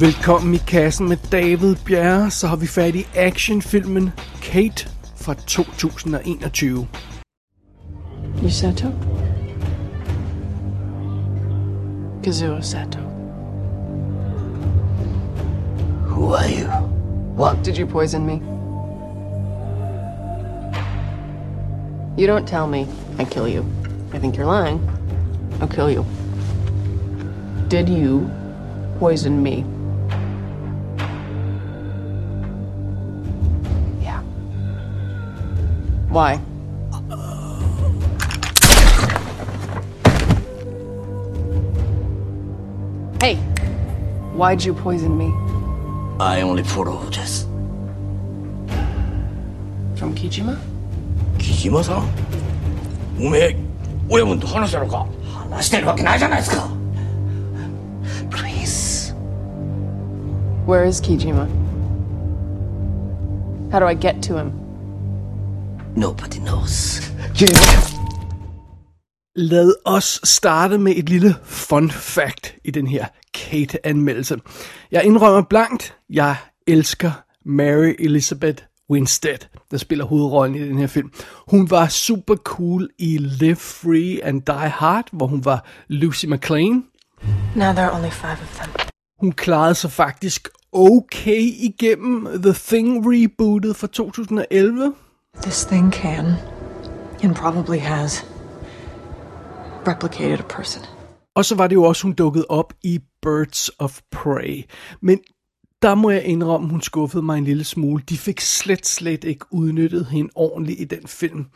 Velkommen i kassen med David Bjerre, så har vi fat i actionfilmen Kate fra 2021. Yusato? Kazuo Sato. Who are you? What? Did you poison me? You don't tell me, I kill you. I think you're lying. I'll kill you. Did you poison me? Why? Hey, why'd you poison me? I only follow this. From Kijima? 木島さんおめえ親分と話したのか話してるわけないじゃないですか Please Where is Kijima? How do I get to him? Nobody knows Lad os starte med et lille fun fact i den her Kate-anmeldelse. Jeg indrømmer blankt, jeg elsker Mary Elizabeth Winstead, der spiller hovedrollen i den her film. Hun var super cool i Live Free and Die Hard, hvor hun var Lucy McLean. Now there are only five of them. Hun klarede sig faktisk okay igennem The Thing rebootet fra 2011. This thing can, and probably has, replicated a person. Og så var det jo også, hun dukkede op i Birds of Prey. Men der må jeg indrømme, hun skuffede mig en lille smule. De fik slet, slet ikke udnyttet hende ordentligt i den film.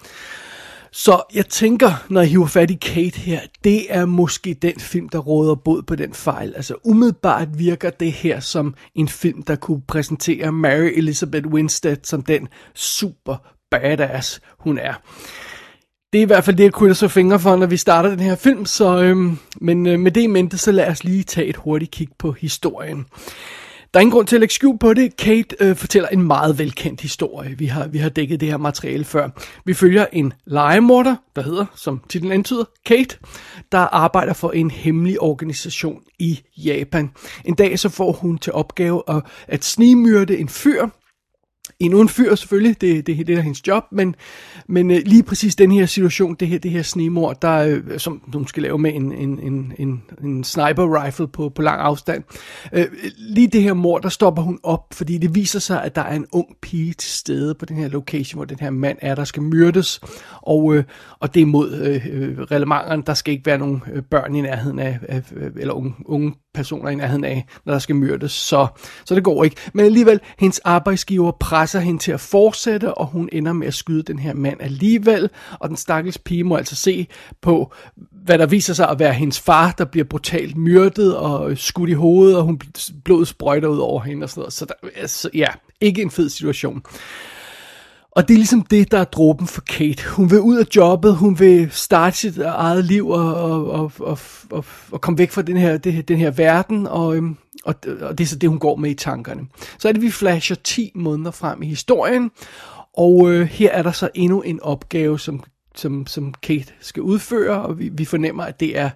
Så jeg tænker, når jeg hiver fat i Kate her, det er måske den film, der råder bod på den fejl. Altså umiddelbart virker det her som en film, der kunne præsentere Mary Elizabeth Winstead som den super badass, hun er. Det er i hvert fald det, jeg krydser så fingre for, når vi starter den her film. Så, øhm, men øh, med det i mente, så lad os lige tage et hurtigt kig på historien. Der er ingen grund til at lægge skjul på det. Kate øh, fortæller en meget velkendt historie. Vi har, vi har dækket det her materiale før. Vi følger en legemorder, der hedder, som titlen antyder, Kate, der arbejder for en hemmelig organisation i Japan. En dag så får hun til opgave at, at snigmyrde en fyr, endnu en fyr selvfølgelig, det, det, det er hendes job, men, men øh, lige præcis den her situation, det her, det her snemor, der, øh, som hun skal lave med en, en, en, en, en sniper rifle på, på lang afstand, øh, lige det her mord, der stopper hun op, fordi det viser sig, at der er en ung pige til stede på den her location, hvor den her mand er, der skal myrdes, og, øh, og det er mod øh, øh, der skal ikke være nogen øh, børn i nærheden af, af eller unge, unge personer i nærheden af, når der skal myrdes, så, så det går ikke. Men alligevel, hendes arbejdsgiver presser hende til at fortsætte, og hun ender med at skyde den her mand alligevel, og den stakkels pige må altså se på, hvad der viser sig at være hendes far, der bliver brutalt myrdet og øh, skudt i hovedet, og hun blod sprøjter ud over hende og sådan noget. Så der, altså, ja, ikke en fed situation. Og det er ligesom det, der er dråben for Kate. Hun vil ud af jobbet, hun vil starte sit eget liv og, og, og, og, og, og komme væk fra den her, det, den her verden, og, øhm, og, og det er så det, hun går med i tankerne. Så er det, vi flasher 10 måneder frem i historien, og øh, her er der så endnu en opgave, som, som, som Kate skal udføre, og vi, vi fornemmer, at det er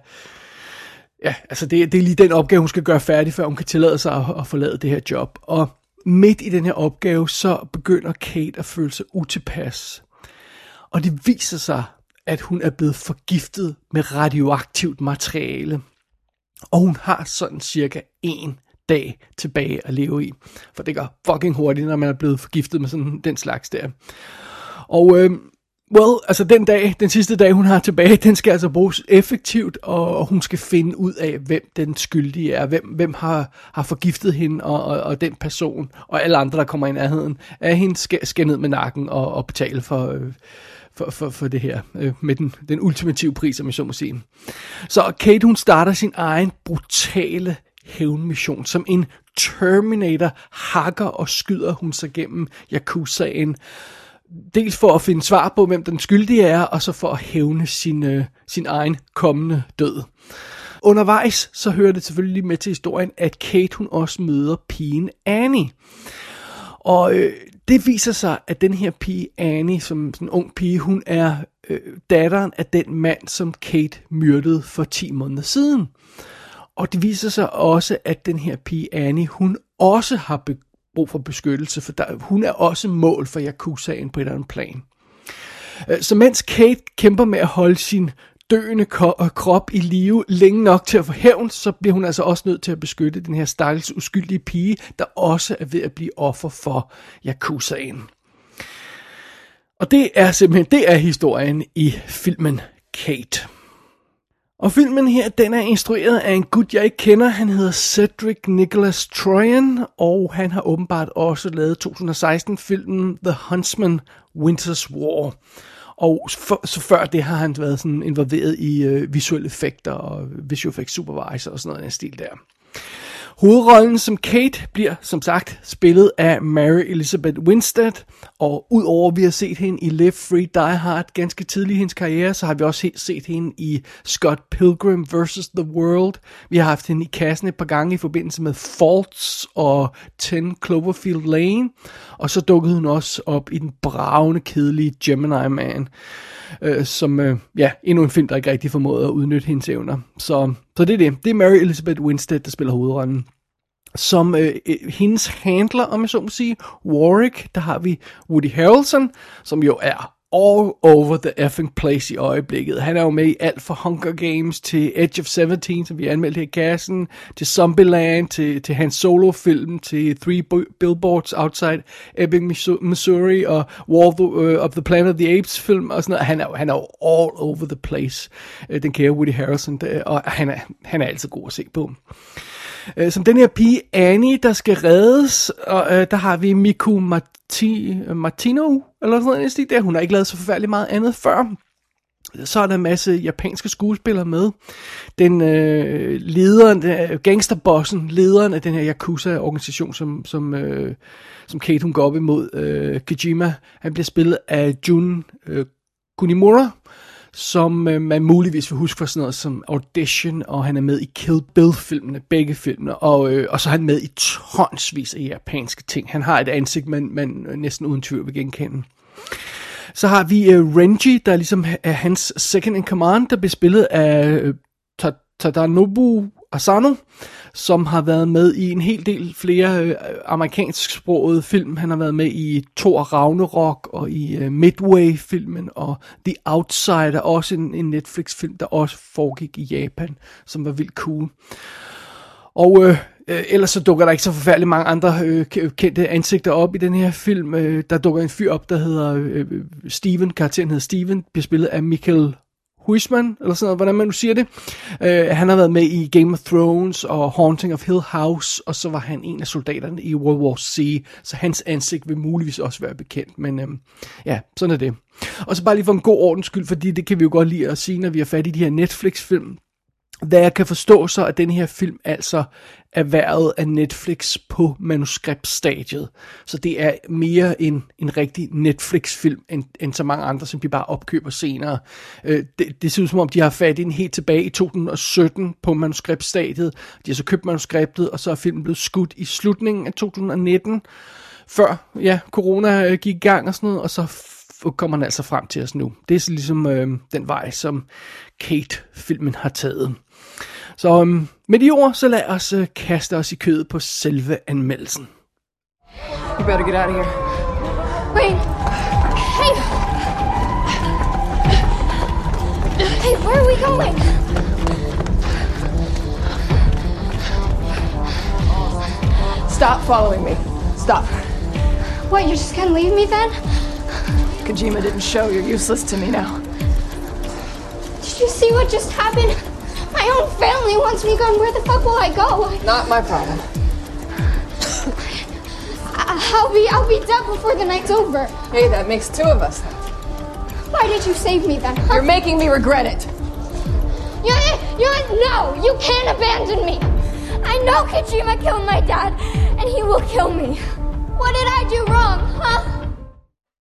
ja, altså det, det er lige den opgave, hun skal gøre færdig, før hun kan tillade sig at, at forlade det her job. Og midt i den her opgave, så begynder Kate at føle sig utilpas. Og det viser sig, at hun er blevet forgiftet med radioaktivt materiale. Og hun har sådan cirka en dag tilbage at leve i. For det går fucking hurtigt, når man er blevet forgiftet med sådan den slags der. Og øh, Well, altså den dag, den sidste dag hun har tilbage, den skal altså bruges effektivt, og hun skal finde ud af, hvem den skyldige er, hvem, hvem har, har forgiftet hende, og, og, og den person, og alle andre, der kommer i nærheden af hende, skal, skal ned med nakken og, og betale for, øh, for, for, for det her, øh, med den, den ultimative pris, som jeg så må sige. Så Kate, hun starter sin egen brutale hævnmission. Som en Terminator hakker og skyder hun sig gennem Yakuzaen dels for at finde svar på, hvem den skyldige er, og så for at hævne sin, øh, sin egen kommende død. Undervejs så hører det selvfølgelig med til historien, at Kate hun også møder pigen Annie. Og øh, det viser sig, at den her pige Annie, som en ung pige, hun er øh, datteren af den mand, som Kate myrdede for 10 måneder siden. Og det viser sig også, at den her pige Annie, hun også har brug for beskyttelse, for der, hun er også mål for Yakuzaen på et eller andet plan. Øh, så mens Kate kæmper med at holde sin døende øh, krop i live længe nok til at få hævn, så bliver hun altså også nødt til at beskytte den her stakkels uskyldige pige, der også er ved at blive offer for Yakuzaen. Og det er simpelthen, det er historien i filmen Kate. Og filmen her, den er instrueret af en gut, jeg ikke kender. Han hedder Cedric Nicholas Troyan, og han har åbenbart også lavet 2016-filmen The Huntsman Winter's War. Og for, så før det har han været sådan involveret i øh, visuelle effekter og visual effects supervisor og sådan noget af den stil der. Hovedrollen som Kate bliver, som sagt, spillet af Mary Elizabeth Winstead, og udover at vi har set hende i Live Free Die Hard ganske tidligt i hendes karriere, så har vi også set hende i Scott Pilgrim vs. The World. Vi har haft hende i kassen et par gange i forbindelse med Faults og 10 Cloverfield Lane, og så dukkede hun også op i den bravende, kedelige Gemini Man, øh, som, øh, ja, endnu en film, der ikke rigtig formåede at udnytte hendes evner. Så, så det er det. Det er Mary Elizabeth Winstead, der spiller hovedrollen som øh, øh, hendes handler, om jeg så må sige, Warwick, der har vi Woody Harrelson, som jo er all over the effing place i øjeblikket. Han er jo med i alt fra Hunger Games til Edge of 17, som vi anmeldte her i kassen, til Zombieland, til, til hans solo-film, til Three Billboards Outside Ebbing, Missouri, og War of the, uh, of the Planet of the Apes film, og sådan noget. Han er, han er jo all over the place, øh, den kære Woody Harrelson, og han er, han er altid god at se på. Øh, som den her pige Annie, der skal reddes, og øh, der har vi Miku Marti, Martino, eller sådan noget der. Hun har ikke lavet så forfærdeligt meget andet før. Så er der en masse japanske skuespillere med. Den øh, lederen, øh, gangsterbossen, lederen af den her Yakuza-organisation, som, som, øh, som Kate hun går op imod, øh, Kojima, han bliver spillet af Jun øh, Kunimura, som øh, man muligvis vil huske fra sådan noget som Audition, og han er med i Kill Bill-filmene, begge filmene, og, øh, og så er han med i tonsvis af japanske ting. Han har et ansigt, man, man øh, næsten uden tvivl vil genkende. Så har vi øh, Renji, der ligesom er hans second in command, der bliver spillet af øh, Tadanobu Asano, som har været med i en hel del flere øh, amerikansksprogede film. Han har været med i Thor Ragnarok og i øh, Midway-filmen og The Outsider, også en, en Netflix-film, der også foregik i Japan, som var vildt cool. Og øh, øh, ellers så dukker der ikke så forfærdeligt mange andre øh, kendte ansigter op i den her film. Øh, der dukker en fyr op, der hedder øh, øh Steven, karakteren hedder Steven, bliver spillet af Michael Huisman, eller sådan noget, hvordan man nu siger det. Uh, han har været med i Game of Thrones og Haunting of Hill House, og så var han en af soldaterne i World War C, så hans ansigt vil muligvis også være bekendt, men uh, ja, sådan er det. Og så bare lige for en god ordens skyld, fordi det kan vi jo godt lide at sige, når vi har fat i de her Netflix-film, hvad jeg kan forstå så, at den her film altså er været af Netflix på manuskriptstadiet. Så det er mere en, en rigtig Netflix-film, end, end så mange andre, som de bare opkøber senere. Øh, det, det ser ud som om, de har fat i den helt tilbage i 2017 på manuskriptstadiet. De har så købt manuskriptet, og så er filmen blevet skudt i slutningen af 2019, før ja, corona øh, gik i gang og sådan noget, og så kommer den altså frem til os nu. Det er så ligesom øh, den vej, som Kate-filmen har taget. Så um, med de ord, så lad os uh, kaste os i kødet på selve anmeldelsen. You better get out of here. Wait. Hey. Hey, where are we going? Stop following me. Stop. What, you're just gonna leave me then? Kojima didn't show you're useless to me now. Did you see what just happened? My own family wants me gone. Where the fuck will I go? Not my problem. I'll be I'll be dead before the night's over. Hey, that makes two of us. Why did you save me then? Huh? You're making me regret it. You, you, no, you can't abandon me. I know Kojima killed my dad, and he will kill me. What did I do wrong, huh?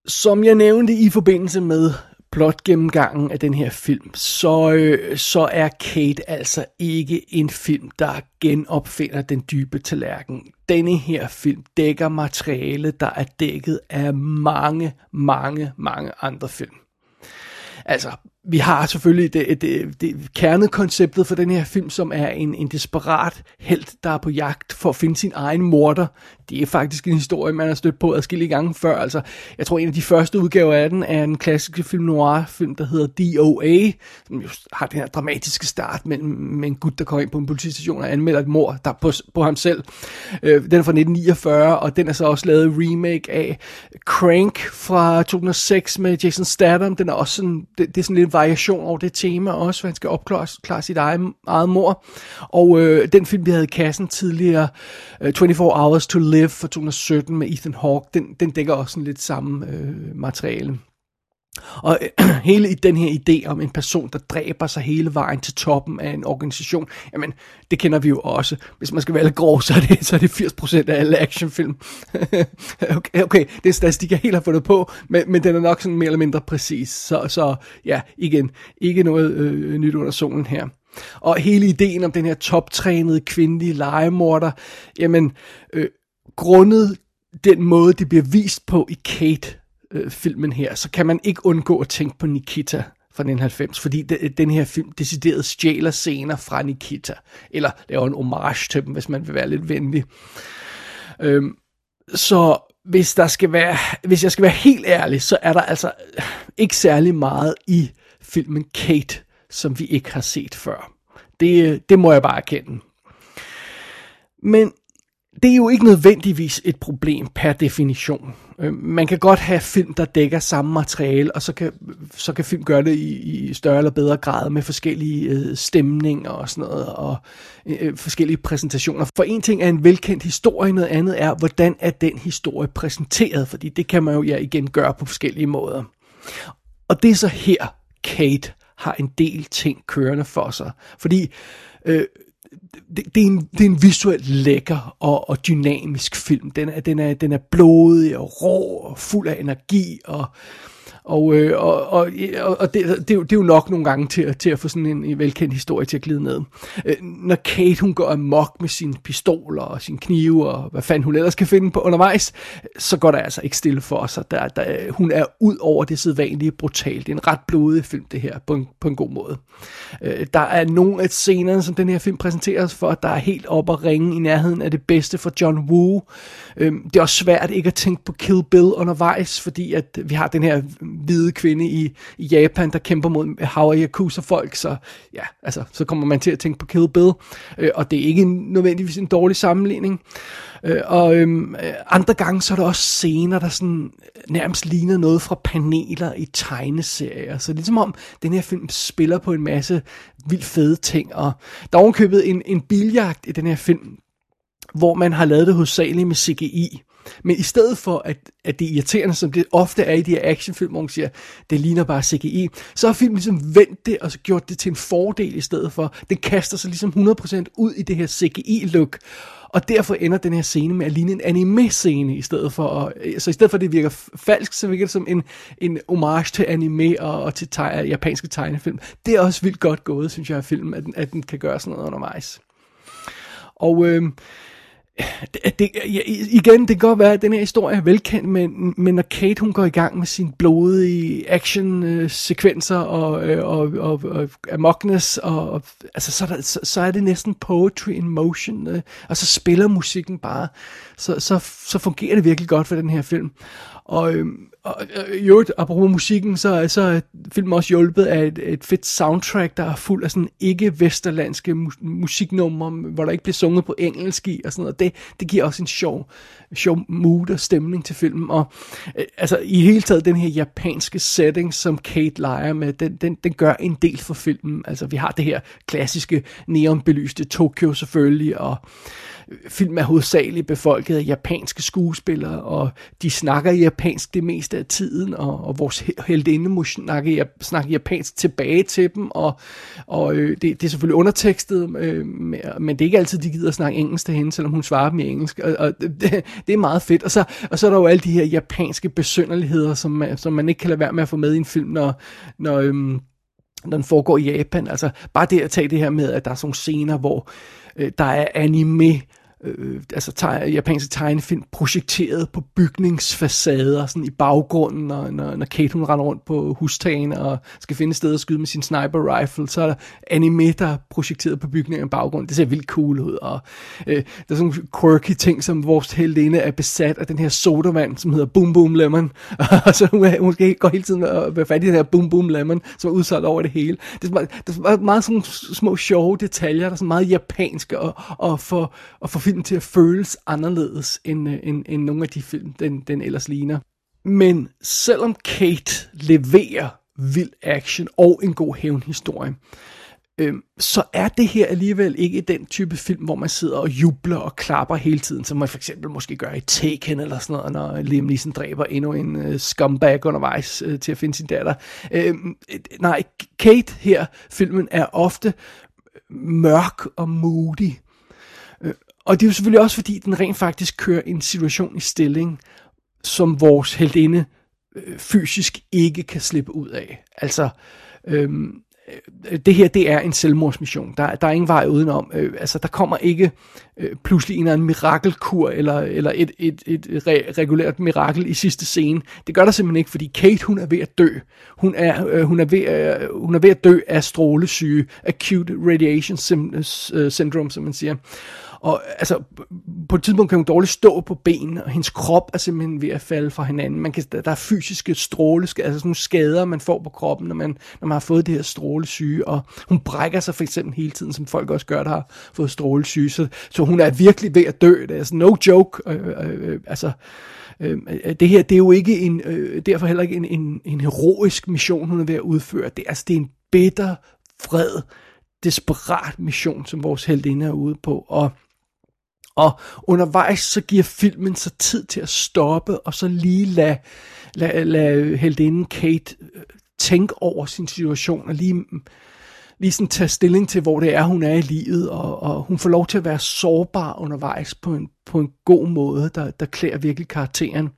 Som jeg nævnte i forbindelse med plot gennemgangen af den her film, så, øh, så er Kate altså ikke en film, der genopfinder den dybe tallerken. Denne her film dækker materiale, der er dækket af mange, mange, mange andre film. Altså, vi har selvfølgelig det, det, det kernekonceptet for den her film, som er en, en desperat held, der er på jagt for at finde sin egen morter. Det er faktisk en historie, man har stødt på adskillige gange før. Altså, jeg tror, en af de første udgaver af den er en klassisk film noir film, der hedder DOA, som jo har den her dramatiske start med, med en gut, der kommer ind på en politistation og anmelder et mor der på, på ham selv. Øh, den er fra 1949, og den er så også lavet remake af Crank fra 2006 med Jason Statham. Den er også sådan, det, det er sådan lidt variation over det tema også, hvor han skal opklare sit eget, eget mor. Og øh, den film, vi havde i kassen tidligere, øh, 24 Hours to Live fra 2017 med Ethan Hawke, den, den dækker også sådan lidt samme øh, materiale. Og øh, hele den her idé om en person, der dræber sig hele vejen til toppen af en organisation, jamen, det kender vi jo også. Hvis man skal være lidt grov, så er det, så er det 80% af alle actionfilm. okay, okay, det er en statistik, jeg helt har fundet på, men, men den er nok sådan mere eller mindre præcis. Så, så ja, igen, ikke noget øh, nyt under solen her. Og hele ideen om den her toptrænede kvindelige legemorder, jamen, øh, grundet den måde, det bliver vist på i Kate, øh, filmen her, så kan man ikke undgå at tænke på Nikita fra 1990, fordi de, den her film decideret stjæler scener fra Nikita, eller laver en homage til dem, hvis man vil være lidt venlig. Øhm, så hvis, der skal være, hvis jeg skal være helt ærlig, så er der altså ikke særlig meget i filmen Kate, som vi ikke har set før. Det, det må jeg bare erkende. Men det er jo ikke nødvendigvis et problem per definition. Øh, man kan godt have film, der dækker samme materiale, og så kan, så kan film gøre det i, i større eller bedre grad med forskellige øh, stemninger og sådan noget, og øh, forskellige præsentationer. For en ting er en velkendt historie, noget andet er, hvordan er den historie præsenteret, fordi det kan man jo ja, igen gøre på forskellige måder. Og det er så her, Kate har en del ting kørende for sig. Fordi øh, det, det, er en, det er en visuelt lækker og, og dynamisk film. Den er, den, er, den er blodig og rå og fuld af energi og og, øh, og, og, og det, det, er jo, det er jo nok nogle gange til, til at få sådan en, en velkendt historie til at glide ned. Øh, når Kate hun går amok med sine pistoler og sine knive og hvad fanden hun ellers kan finde på undervejs, så går der altså ikke stille for sig. Der, der, hun er ud over det sædvanlige brutalt. Det er en ret blodig film det her, på en, på en god måde. Øh, der er nogle af scenerne, som den her film præsenteres for, der er helt op at ringe i nærheden af det bedste for John Woo. Øh, det er også svært ikke at tænke på Kill Bill undervejs, fordi at vi har den her hvide kvinde i, i Japan, der kæmper mod Hawa Yakuza folk, så ja, altså, så kommer man til at tænke på Kill Bill, øh, og det er ikke nødvendigvis en dårlig sammenligning. Øh, og øhm, øh, andre gange, så er der også scener, der sådan øh, nærmest ligner noget fra paneler i tegneserier, så ligesom om den her film spiller på en masse vildt fede ting, og der er ovenkøbet en, en biljagt i den her film, hvor man har lavet det hovedsageligt med CGI. Men i stedet for, at, at det er irriterende, som det ofte er i de her actionfilm, hvor man siger, det ligner bare CGI, så har filmen ligesom vendt det og så gjort det til en fordel i stedet for. Den kaster sig ligesom 100% ud i det her CGI-look. Og derfor ender den her scene med at ligne en anime-scene i stedet for. At, øh, så i stedet for at det virker falsk, så virker det som en, en homage til anime og, og til teg, øh, japanske tegnefilm. Det er også vildt godt gået, synes jeg, af filmen, at, at den kan gøre sådan noget undervejs. Og øh, det, det, ja, igen, det kan godt være, at den her historie er velkendt, men, men når Kate hun går i gang med sine blodige action-sekvenser og, øh, og, og, og amokness, og, og, altså, så, der, så, så er det næsten poetry in motion, øh, og så spiller musikken bare, så, så, så fungerer det virkelig godt for den her film. Og, øhm, og øh, i øvrigt, apropos musikken, så, så er filmen også hjulpet af et, et fedt soundtrack, der er fuld af sådan ikke-vesterlandske mu- musiknumre, hvor der ikke bliver sunget på engelsk i og sådan noget. Det, det giver også en sjov, sjov mood og stemning til filmen. Og øh, altså i hele taget, den her japanske setting, som Kate leger med, den, den, den gør en del for filmen. Altså vi har det her klassiske neonbelyste Tokyo selvfølgelig, og film er hovedsageligt befolket af japanske skuespillere, og de snakker japansk det meste af tiden, og, og vores heldinde må snakke, snakke japansk tilbage til dem, og, og øh, det, det er selvfølgelig undertekstet, øh, men det er ikke altid, de gider at snakke engelsk til hende, selvom hun svarer dem i engelsk, og, og det, det er meget fedt. Og så, og så er der jo alle de her japanske besynderligheder, som man, som man ikke kan lade være med at få med i en film, når, når øh, når den foregår i Japan. Altså bare det at tage det her med, at der er sådan nogle scener, hvor øh, der er anime øh, altså teg, japanske tegnefilm projekteret på bygningsfacader sådan i baggrunden, når, når, når Kate hun render rundt på hustagen og skal finde et sted at skyde med sin sniper rifle, så er der anime, der projekteret på bygningen i baggrunden. Det ser vildt cool ud, og øh, der er sådan nogle quirky ting, som vores heldinde er besat af den her sodavand, som hedder Boom Boom Lemon, og så hun, hun skal gå hele tiden og være fat i den her Boom Boom Lemon, som er udsolgt over det hele. Det er, meget, det er meget sådan små sjove detaljer, der er sådan meget japanske, og, og for, og for film til at føles anderledes, end, øh, end, end nogle af de film, den, den ellers ligner. Men selvom Kate leverer vild action og en god hævnhistorie, øhm, så er det her alligevel ikke den type film, hvor man sidder og jubler og klapper hele tiden, som man for eksempel måske gør i Taken eller sådan noget, når Liam Neeson dræber endnu en øh, scumbag undervejs uh, til at finde sin datter. Øhm, nej, Kate her, filmen, er ofte mørk og moody. Øh, og det er jo selvfølgelig også, fordi den rent faktisk kører en situation i stilling, som vores heldinde øh, fysisk ikke kan slippe ud af. Altså, øhm, øh, det her, det er en selvmordsmission. Der, der er ingen vej udenom. Øh, altså, der kommer ikke øh, pludselig en eller anden mirakelkur, eller, eller et, et, et re- regulært mirakel i sidste scene. Det gør der simpelthen ikke, fordi Kate, hun er ved at dø. Hun er, øh, hun er, ved, øh, hun er ved at dø af strålesyge, acute radiation øh, øh, syndrome, som man siger. Og altså, på et tidspunkt kan hun dårligt stå på benene, og hendes krop er simpelthen ved at falde fra hinanden. Man kan, der er fysiske stråle, altså sådan nogle skader, man får på kroppen, når man, når man har fået det her strålesyge, og hun brækker sig for eksempel hele tiden, som folk også gør, der har fået strålesyge, så, så hun er virkelig ved at dø. Det er altså no joke. Øh, øh, øh, altså, øh, det her, det er jo ikke en, øh, derfor heller ikke en, en, en heroisk mission, hun er ved at udføre. Det, altså, det er en bitter, fred, desperat mission, som vores heldinde er ude på, og og undervejs så giver filmen så tid til at stoppe, og så lige lade, lad, lad heldinden Kate øh, tænke over sin situation, og lige, lige sådan tage stilling til, hvor det er, hun er i livet, og, og hun får lov til at være sårbar undervejs på en, på en god måde, der, der klæder virkelig karakteren.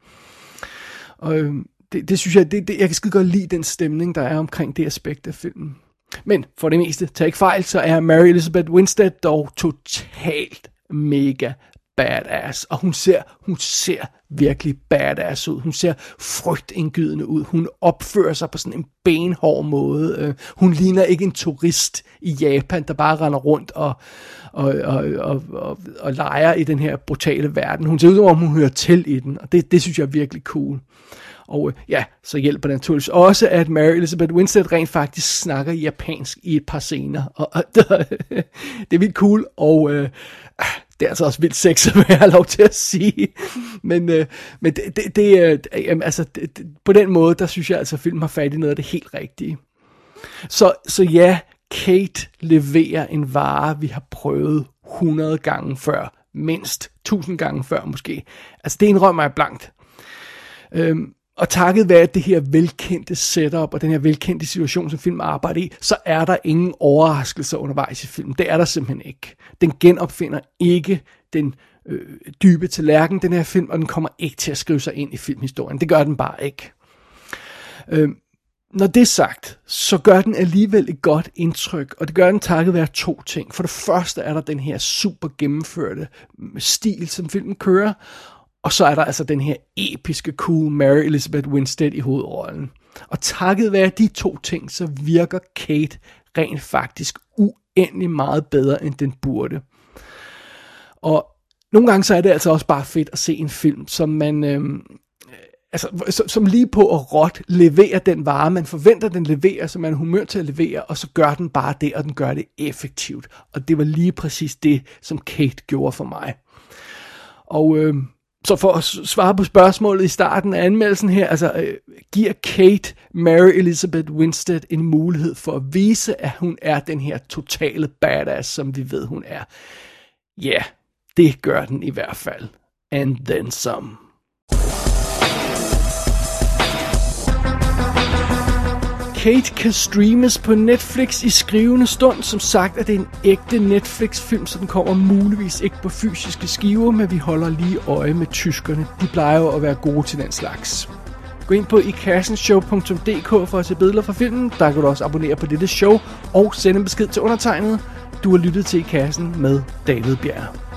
Og øh, det, det synes jeg, det, det, jeg kan skide godt lide den stemning, der er omkring det aspekt af filmen. Men for det meste, tag ikke fejl, så er Mary Elizabeth Winstead dog totalt mega badass, og hun ser, hun ser virkelig badass ud. Hun ser frygtindgydende ud. Hun opfører sig på sådan en benhård måde. Øh, hun ligner ikke en turist i Japan, der bare render rundt og, og, og, og, og, og leger i den her brutale verden. Hun ser ud som om, hun hører til i den, og det, det synes jeg er virkelig cool. Og øh, ja, så hjælper det naturligvis også, at Mary Elizabeth Winstead rent faktisk snakker japansk i et par scener. Og, og det er vildt cool, og øh, det er altså også vildt sexet, hvad jeg har lov til at sige. Men, øh, men det, det, det, øh, jamen, altså, det, det, på den måde, der synes jeg altså, at filmen har fat i noget af det helt rigtige. Så, så ja, Kate leverer en vare, vi har prøvet 100 gange før. Mindst 1000 gange før måske. Altså det indrømmer jeg blankt. Øhm, og takket være det her velkendte setup og den her velkendte situation, som filmen arbejder i, så er der ingen overraskelser undervejs i filmen. Det er der simpelthen ikke. Den genopfinder ikke den øh, dybe tallerken, den her film, og den kommer ikke til at skrive sig ind i filmhistorien. Det gør den bare ikke. Øh, når det er sagt, så gør den alligevel et godt indtryk, og det gør den takket være to ting. For det første er der den her super gennemførte mm, stil, som filmen kører, og så er der altså den her episke, cool Mary Elizabeth Winstead i hovedrollen. Og takket være de to ting, så virker Kate rent faktisk uendelig meget bedre, end den burde. Og nogle gange så er det altså også bare fedt at se en film, som man... Øhm, øh, altså, som lige på at råt leverer den vare, man forventer, den leverer, som man er humør til at levere, og så gør den bare det, og den gør det effektivt. Og det var lige præcis det, som Kate gjorde for mig. Og øh, så for at svare på spørgsmålet i starten af anmeldelsen her, altså øh, giver Kate Mary Elizabeth Winstead en mulighed for at vise, at hun er den her totale badass, som vi ved, hun er. Ja, yeah, det gør den i hvert fald. And then some. Kate kan streames på Netflix i skrivende stund. Som sagt er det en ægte Netflix-film, så den kommer muligvis ikke på fysiske skiver, men vi holder lige øje med tyskerne. De plejer jo at være gode til den slags. Gå ind på ikassenshow.dk for at se billeder fra filmen. Der kan du også abonnere på dette show og sende en besked til undertegnet. Du har lyttet til I Kassen med David Bjerg.